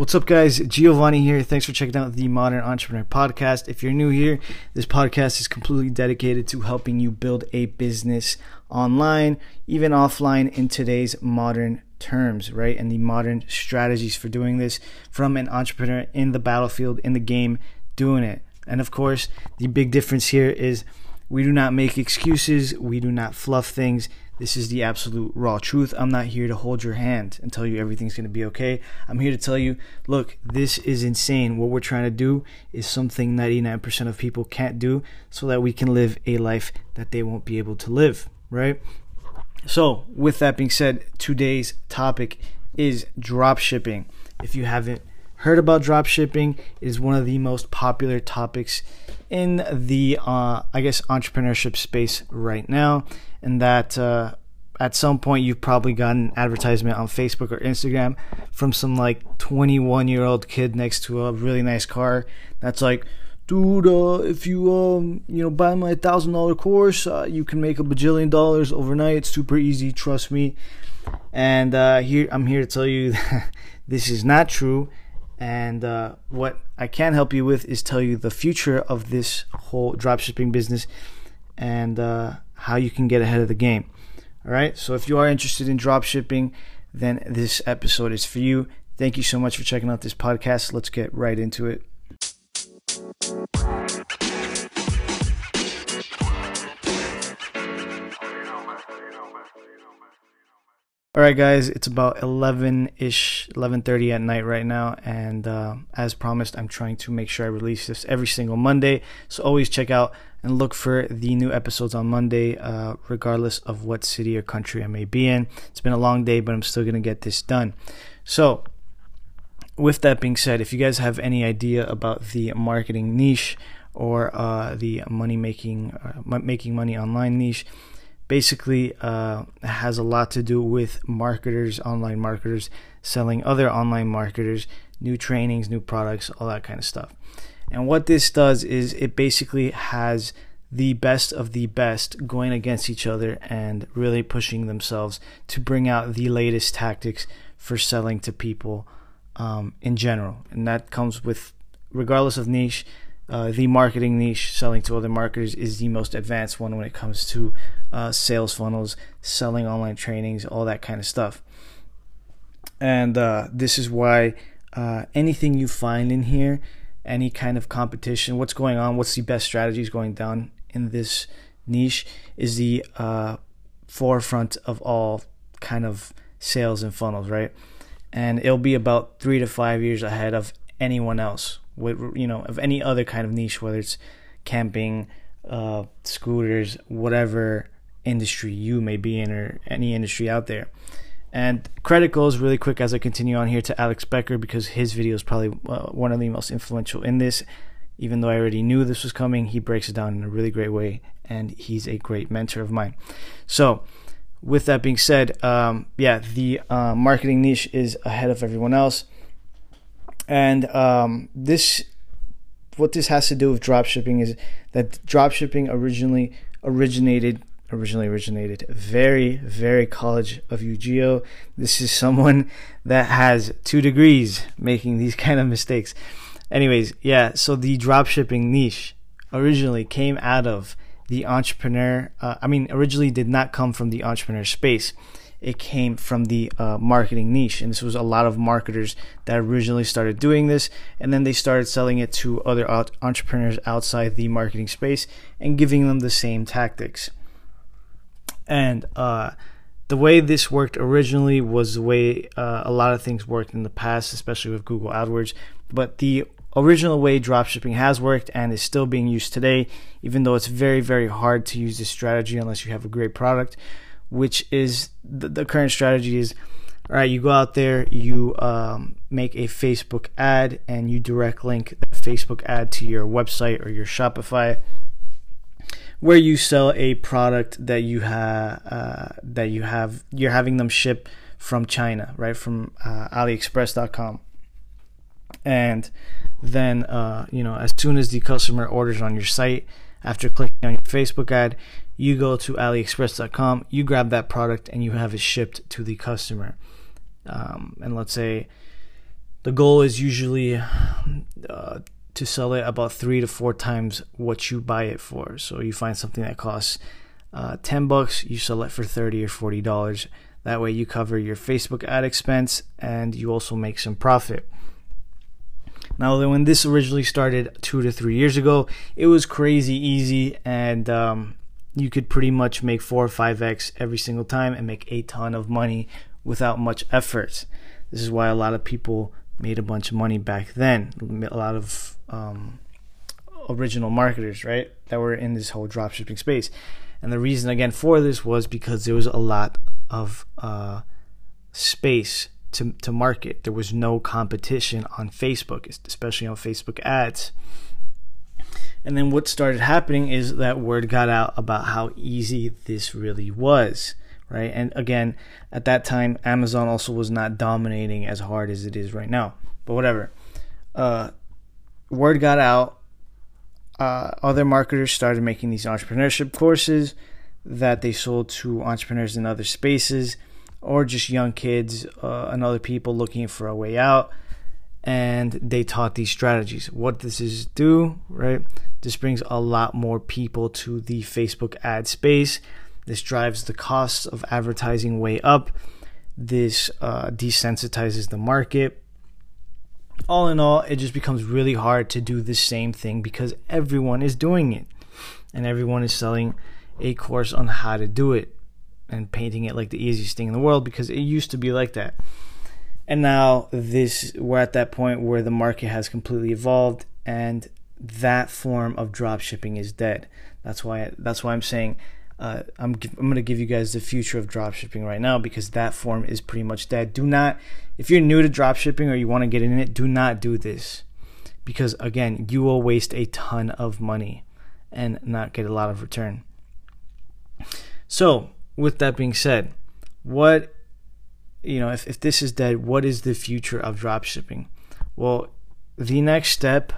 What's up, guys? Giovanni here. Thanks for checking out the Modern Entrepreneur Podcast. If you're new here, this podcast is completely dedicated to helping you build a business online, even offline, in today's modern terms, right? And the modern strategies for doing this from an entrepreneur in the battlefield, in the game, doing it. And of course, the big difference here is we do not make excuses, we do not fluff things. This is the absolute raw truth. I'm not here to hold your hand and tell you everything's going to be okay. I'm here to tell you, look, this is insane. What we're trying to do is something 99% of people can't do so that we can live a life that they won't be able to live, right? So, with that being said, today's topic is drop shipping. If you haven't heard about drop shipping, it is one of the most popular topics in the, uh, I guess, entrepreneurship space right now and that uh, at some point you've probably gotten an advertisement on Facebook or Instagram from some like 21 year old kid next to a really nice car that's like, dude, uh, if you um, you know buy my thousand dollar course, uh, you can make a bajillion dollars overnight. It's super easy, trust me. And uh, here I'm here to tell you this is not true. And uh, what I can help you with is tell you the future of this whole dropshipping business and uh, how you can get ahead of the game. All right. So if you are interested in drop shipping, then this episode is for you. Thank you so much for checking out this podcast. Let's get right into it. All right, guys, it's about 11-ish, 11:30 at night right now, and uh, as promised, I'm trying to make sure I release this every single Monday. So always check out and look for the new episodes on Monday, uh, regardless of what city or country I may be in. It's been a long day, but I'm still gonna get this done. So, with that being said, if you guys have any idea about the marketing niche or uh, the money making, uh, making money online niche basically uh, has a lot to do with marketers, online marketers, selling other online marketers, new trainings, new products, all that kind of stuff. And what this does is it basically has the best of the best going against each other and really pushing themselves to bring out the latest tactics for selling to people um, in general. And that comes with, regardless of niche, uh, the marketing niche, selling to other marketers, is the most advanced one when it comes to uh, sales funnels, selling online trainings, all that kind of stuff. And uh, this is why uh, anything you find in here, any kind of competition, what's going on, what's the best strategies going down in this niche, is the uh, forefront of all kind of sales and funnels, right? And it'll be about three to five years ahead of anyone else with you know of any other kind of niche, whether it's camping, uh, scooters, whatever industry you may be in, or any industry out there. And credit goes really quick as I continue on here to Alex Becker because his video is probably uh, one of the most influential in this. Even though I already knew this was coming, he breaks it down in a really great way, and he's a great mentor of mine. So, with that being said, um, yeah, the uh, marketing niche is ahead of everyone else. And um, this, what this has to do with dropshipping is that dropshipping originally originated originally originated very very college of UGO. This is someone that has two degrees making these kind of mistakes. Anyways, yeah. So the dropshipping niche originally came out of the entrepreneur. Uh, I mean, originally did not come from the entrepreneur space it came from the uh, marketing niche. And this was a lot of marketers that originally started doing this, and then they started selling it to other entrepreneurs outside the marketing space and giving them the same tactics. And uh, the way this worked originally was the way uh, a lot of things worked in the past, especially with Google AdWords. But the original way dropshipping has worked and is still being used today, even though it's very, very hard to use this strategy unless you have a great product which is the, the current strategy is all right, you go out there, you um, make a Facebook ad, and you direct link the Facebook ad to your website or your Shopify, where you sell a product that you have uh, that you have you're having them ship from China, right from uh, AliExpress.com, and then uh, you know as soon as the customer orders on your site, after clicking on your Facebook ad, you go to AliExpress.com, you grab that product, and you have it shipped to the customer. Um, and let's say the goal is usually uh, to sell it about three to four times what you buy it for. So you find something that costs uh, 10 bucks, you sell it for 30 or 40 dollars. That way you cover your Facebook ad expense and you also make some profit. Now, when this originally started two to three years ago, it was crazy easy and um, you could pretty much make four or five X every single time and make a ton of money without much effort. This is why a lot of people made a bunch of money back then. A lot of um, original marketers, right, that were in this whole dropshipping space. And the reason, again, for this was because there was a lot of uh, space to, to market. There was no competition on Facebook, especially on Facebook ads. And then what started happening is that word got out about how easy this really was, right? And again, at that time, Amazon also was not dominating as hard as it is right now. But whatever. Uh, word got out. Uh, other marketers started making these entrepreneurship courses that they sold to entrepreneurs in other spaces or just young kids uh, and other people looking for a way out and they taught these strategies. What this is do, right? This brings a lot more people to the Facebook ad space. This drives the costs of advertising way up. This uh, desensitizes the market. All in all, it just becomes really hard to do the same thing because everyone is doing it and everyone is selling a course on how to do it and painting it like the easiest thing in the world because it used to be like that. And now this we're at that point where the market has completely evolved and that form of drop shipping is dead. That's why that's why I'm saying uh, I'm I'm going to give you guys the future of dropshipping right now because that form is pretty much dead. Do not if you're new to dropshipping or you want to get in it, do not do this because again, you will waste a ton of money and not get a lot of return. So, with that being said, what you know, if, if this is dead, what is the future of dropshipping? Well, the next step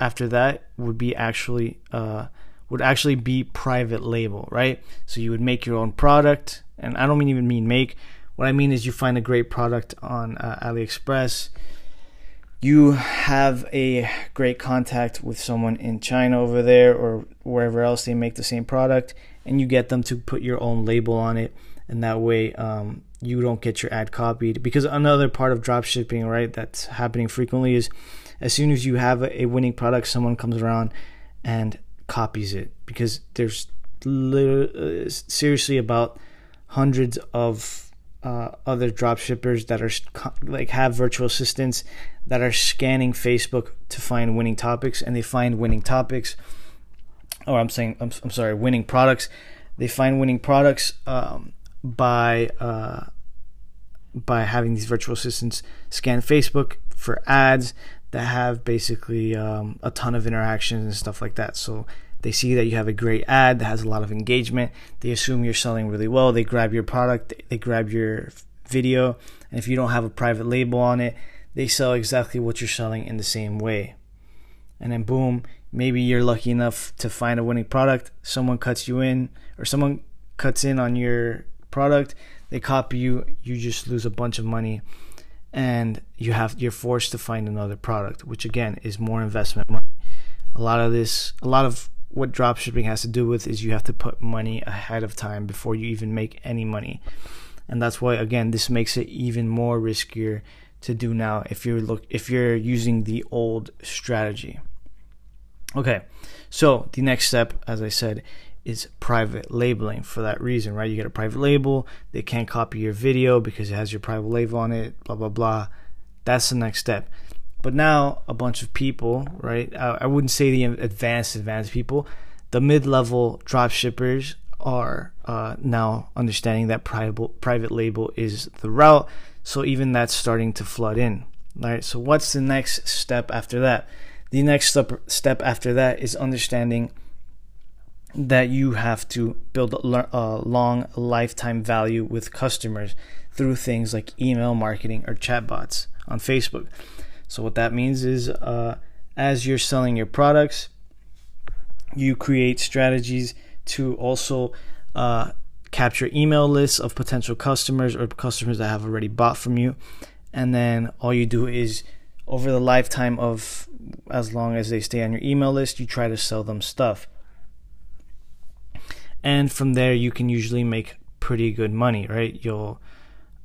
after that would be actually uh, would actually be private label, right? So you would make your own product, and I don't mean even mean make. What I mean is you find a great product on uh, AliExpress. You have a great contact with someone in China over there or wherever else they make the same product, and you get them to put your own label on it, and that way um, you don't get your ad copied. Because another part of drop shipping, right, that's happening frequently is as soon as you have a winning product, someone comes around and copies it. Because there's uh, seriously about hundreds of uh, other drop shippers that are like have virtual assistants that are scanning Facebook to find winning topics, and they find winning topics or I'm saying, I'm, I'm sorry, winning products. They find winning products um, by uh, by having these virtual assistants scan Facebook for ads that have basically um, a ton of interactions and stuff like that. So they see that you have a great ad that has a lot of engagement. They assume you're selling really well. They grab your product, they grab your video, and if you don't have a private label on it, they sell exactly what you're selling in the same way. And then boom, maybe you're lucky enough to find a winning product someone cuts you in or someone cuts in on your product they copy you you just lose a bunch of money and you have you're forced to find another product which again is more investment money. A lot of this a lot of what dropshipping has to do with is you have to put money ahead of time before you even make any money. And that's why again this makes it even more riskier to do now if you're look if you're using the old strategy. Okay, so the next step, as I said, is private labeling for that reason, right? You get a private label, they can't copy your video because it has your private label on it, blah, blah, blah. That's the next step. But now, a bunch of people, right? I, wouldn't say the advanced, advanced people, the mid level drop shippers are uh, now understanding that private, private label is the route. So even that's starting to flood in, right? So, what's the next step after that? the next step, step after that is understanding that you have to build a long lifetime value with customers through things like email marketing or chatbots on Facebook. So, what that means is uh, as you're selling your products, you create strategies to also uh, capture email lists of potential customers or customers that have already bought from you and then all you do is over the lifetime of as long as they stay on your email list, you try to sell them stuff. And from there, you can usually make pretty good money, right? You'll,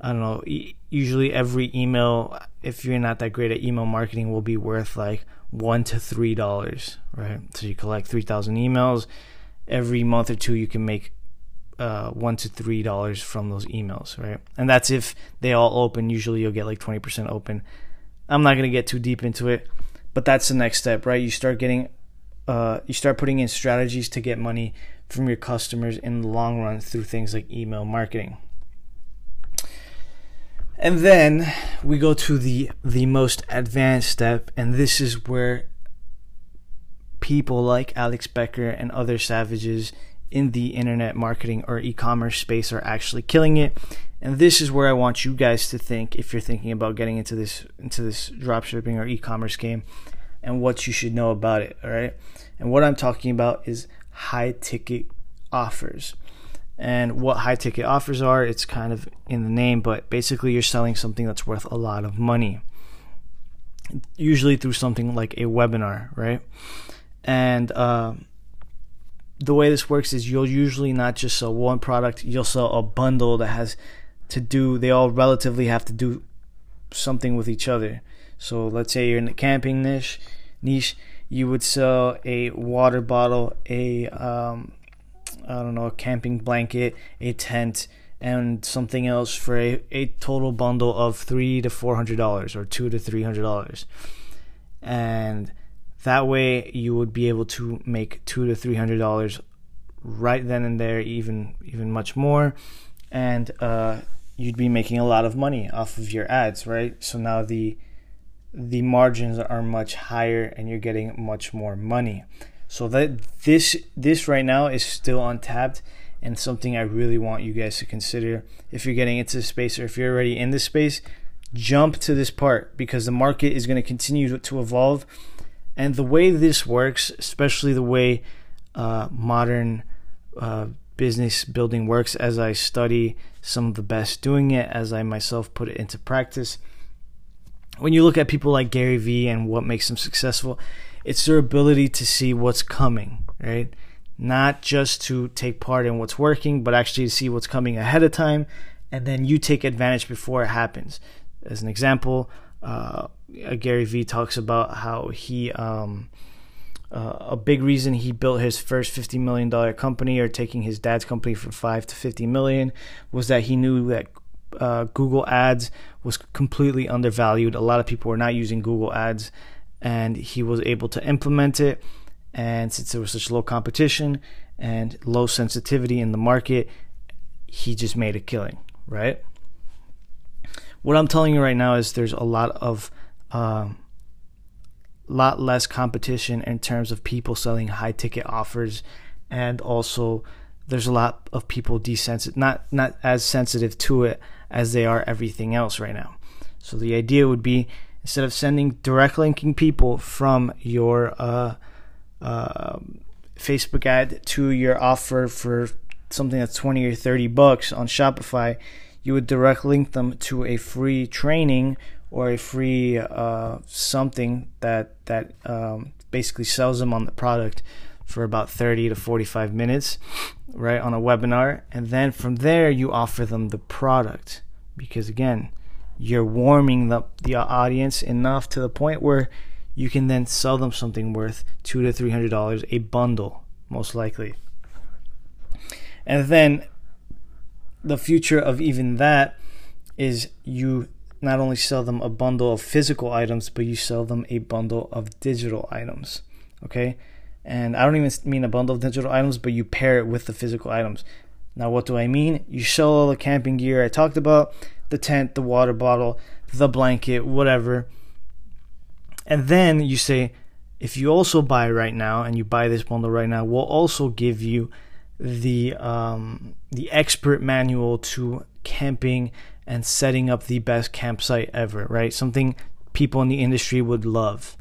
I don't know, usually every email, if you're not that great at email marketing, will be worth like one to three dollars, right? So you collect 3,000 emails. Every month or two, you can make uh, one to three dollars from those emails, right? And that's if they all open. Usually, you'll get like 20% open. I'm not gonna get too deep into it, but that's the next step, right? You start getting, uh, you start putting in strategies to get money from your customers in the long run through things like email marketing. And then we go to the the most advanced step and this is where people like Alex Becker and other savages in the internet marketing or e-commerce space are actually killing it. And this is where I want you guys to think if you're thinking about getting into this into this dropshipping or e-commerce game and what you should know about it, all right? And what I'm talking about is high ticket offers. And what high ticket offers are, it's kind of in the name, but basically you're selling something that's worth a lot of money. Usually through something like a webinar, right? And uh, the way this works is you'll usually not just sell one product, you'll sell a bundle that has to do, they all relatively have to do something with each other. So let's say you're in the camping niche, niche, you would sell a water bottle, a um, I don't know, a camping blanket, a tent, and something else for a, a total bundle of three to four hundred dollars or two to three hundred dollars. And that way you would be able to make two to three hundred dollars right then and there, even even much more. And uh, you'd be making a lot of money off of your ads, right? So now the the margins are much higher and you're getting much more money. So that this this right now is still untapped and something I really want you guys to consider if you're getting into the space or if you're already in this space. Jump to this part because the market is going to continue to evolve, and the way this works, especially the way uh, modern uh, business building works, as I study some of the best doing it, as I myself put it into practice. When you look at people like Gary Vee and what makes them successful, it's their ability to see what's coming, right? Not just to take part in what's working, but actually to see what's coming ahead of time, and then you take advantage before it happens. As an example, uh, Gary Vee talks about how he, um, uh, a big reason he built his first $50 million company or taking his dad's company from 5 to 50 million was that he knew that uh, Google Ads was completely undervalued. A lot of people were not using Google Ads and he was able to implement it. And since there was such low competition and low sensitivity in the market, he just made a killing, right? What I'm telling you right now is there's a lot of uh, lot less competition in terms of people selling high ticket offers, and also there's a lot of people desensitive, not not as sensitive to it as they are everything else right now. So the idea would be instead of sending direct linking people from your uh, uh, Facebook ad to your offer for something that's 20 or 30 bucks on Shopify, you would direct link them to a free training or a free uh, something that that um, basically sells them on the product for about 30 to 45 minutes, right, on a webinar. And then from there, you offer them the product. Because again, you're warming the, the audience enough to the point where you can then sell them something worth two to three hundred dollars a bundle most likely and then the future of even that is you not only sell them a bundle of physical items but you sell them a bundle of digital items okay and i don't even mean a bundle of digital items but you pair it with the physical items now what do i mean you sell all the camping gear i talked about the tent, the water bottle, the blanket, whatever. And then you say, if you also buy right now and you buy this bundle right now, we'll also give you the um, the expert manual to camping and setting up the best campsite ever, right? Something people in the industry would love.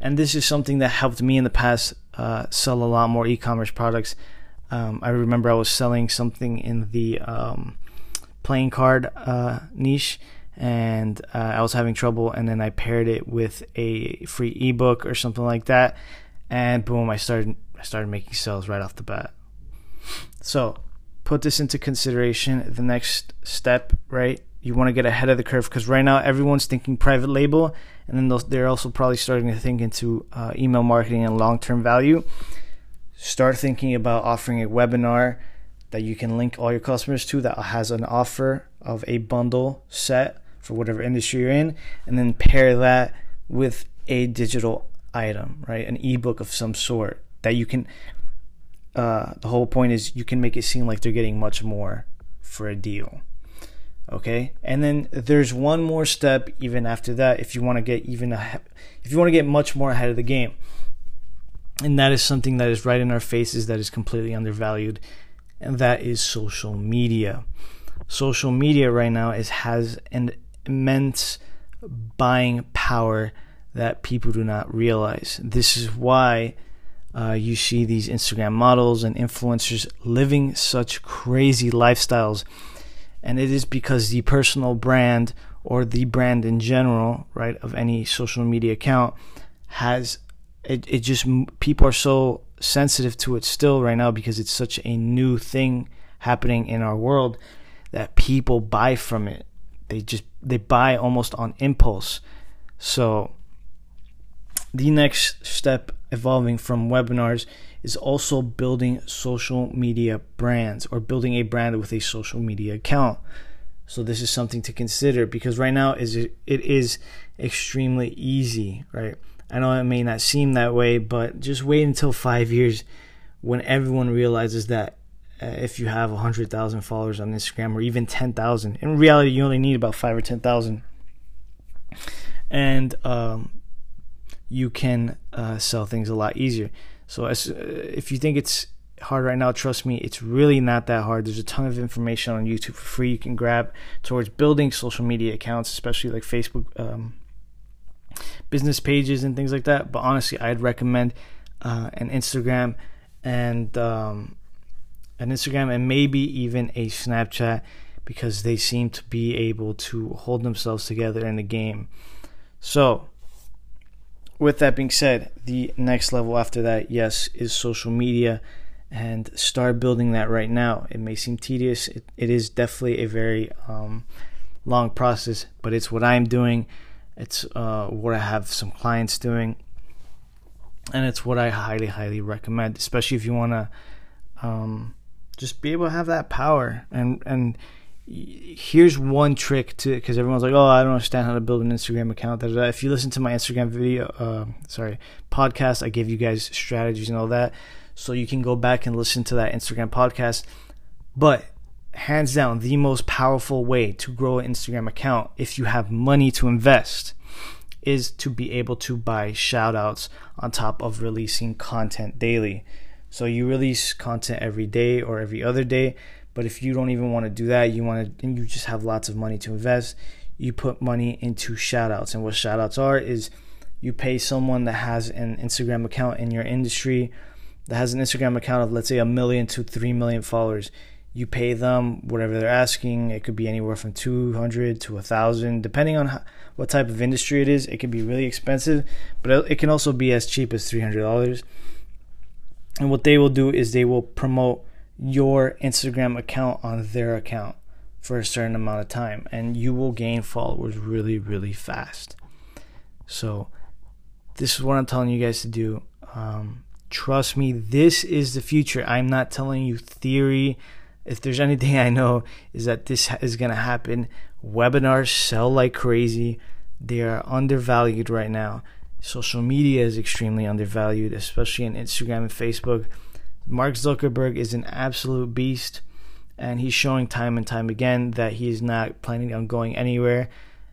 And this is something that helped me in the past uh, sell a lot more e-commerce products. Um, I remember I was selling something in the um, playing card uh, niche, and uh, I was having trouble, and then I paired it with a free ebook or something like that, and boom, I started I started making sales right off the bat. So put this into consideration. The next step, right? You want to get ahead of the curve because right now everyone's thinking private label, and then they're also probably starting to think into uh, email marketing and long term value. Start thinking about offering a webinar that you can link all your customers to that has an offer of a bundle set for whatever industry you're in, and then pair that with a digital item, right? An ebook of some sort that you can. Uh, the whole point is you can make it seem like they're getting much more for a deal. Okay, and then there's one more step even after that if you want to get even if you want to get much more ahead of the game, and that is something that is right in our faces that is completely undervalued, and that is social media. Social media right now is has an immense buying power that people do not realize. This is why uh, you see these Instagram models and influencers living such crazy lifestyles. And it is because the personal brand or the brand in general, right, of any social media account has it, it just people are so sensitive to it still right now because it's such a new thing happening in our world that people buy from it. They just they buy almost on impulse. So the next step evolving from webinars is also building social media brands or building a brand with a social media account so this is something to consider because right now is it, is extremely easy right i know it may not seem that way but just wait until 5 years when everyone realizes that uh, if you have 100,000 followers on Instagram or even 10,000. In reality, you only need about 5 or 10,000. And um, you can uh, sell things a lot easier. So as, uh, if you think it's hard right now, trust me, it's really not that hard. There's a ton of information on YouTube for free you can grab towards building social media accounts, especially like Facebook um, business pages and things like that. But honestly, I'd recommend uh, an Instagram and um, an Instagram and maybe even a Snapchat because they seem to be able to hold themselves together in the game. So, with that being said, the next level after that, yes, is social media and start building that right now. It may seem tedious, it, it is definitely a very um, long process, but it's what I'm doing. It's uh, what I have some clients doing, and it's what I highly, highly recommend, especially if you want to um, just be able to have that power and and here's one trick to because everyone's like oh i don't understand how to build an instagram account if you listen to my instagram video uh, sorry podcast i give you guys strategies and all that so you can go back and listen to that instagram podcast but hands down the most powerful way to grow an instagram account if you have money to invest is to be able to buy shout outs on top of releasing content daily so you release content every day or every other day. But if you don't even want to do that, you want to, and you just have lots of money to invest. You put money into shoutouts, and what shoutouts are is you pay someone that has an Instagram account in your industry that has an Instagram account of let's say a million to three million followers. You pay them whatever they're asking. It could be anywhere from two hundred to a thousand, depending on how, what type of industry it is. It can be really expensive, but it can also be as cheap as three hundred dollars and what they will do is they will promote your Instagram account on their account for a certain amount of time and you will gain followers really really fast. So this is what i'm telling you guys to do. Um, trust me this is the future. I'm not telling you theory. If there's anything i know is that this is going to happen. Webinars sell like crazy. They are undervalued right now. Social media is extremely undervalued, especially in Instagram and Facebook. Mark Zuckerberg is an absolute beast, and he's showing time and time again that he is not planning on going anywhere.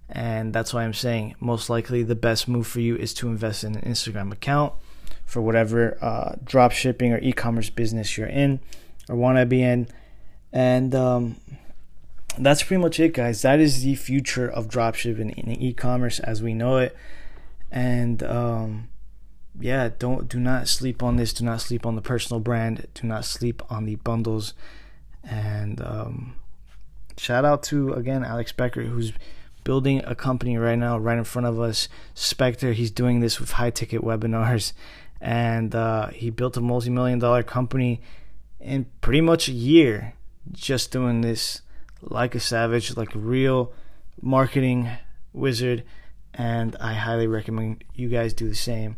And that's why I'm saying most likely the best move for you is to invest in an Instagram account for whatever uh, drop shipping or e commerce business you're in or want to be in. And um, that's pretty much it, guys. That is the future of dropshipping in e commerce as we know it and um, yeah don't do not sleep on this do not sleep on the personal brand do not sleep on the bundles and um, shout out to again alex becker who's building a company right now, right in front of us. Spectre, he's doing this with high ticket webinars, and uh, he built a multi million dollar company in pretty much a year, just doing this like a savage, like a real marketing wizard. And I highly recommend you guys do the same.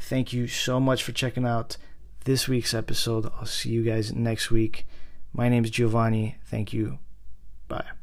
Thank you so much for checking out this week's episode. I'll see you guys next week. My name is Giovanni. Thank you. Bye.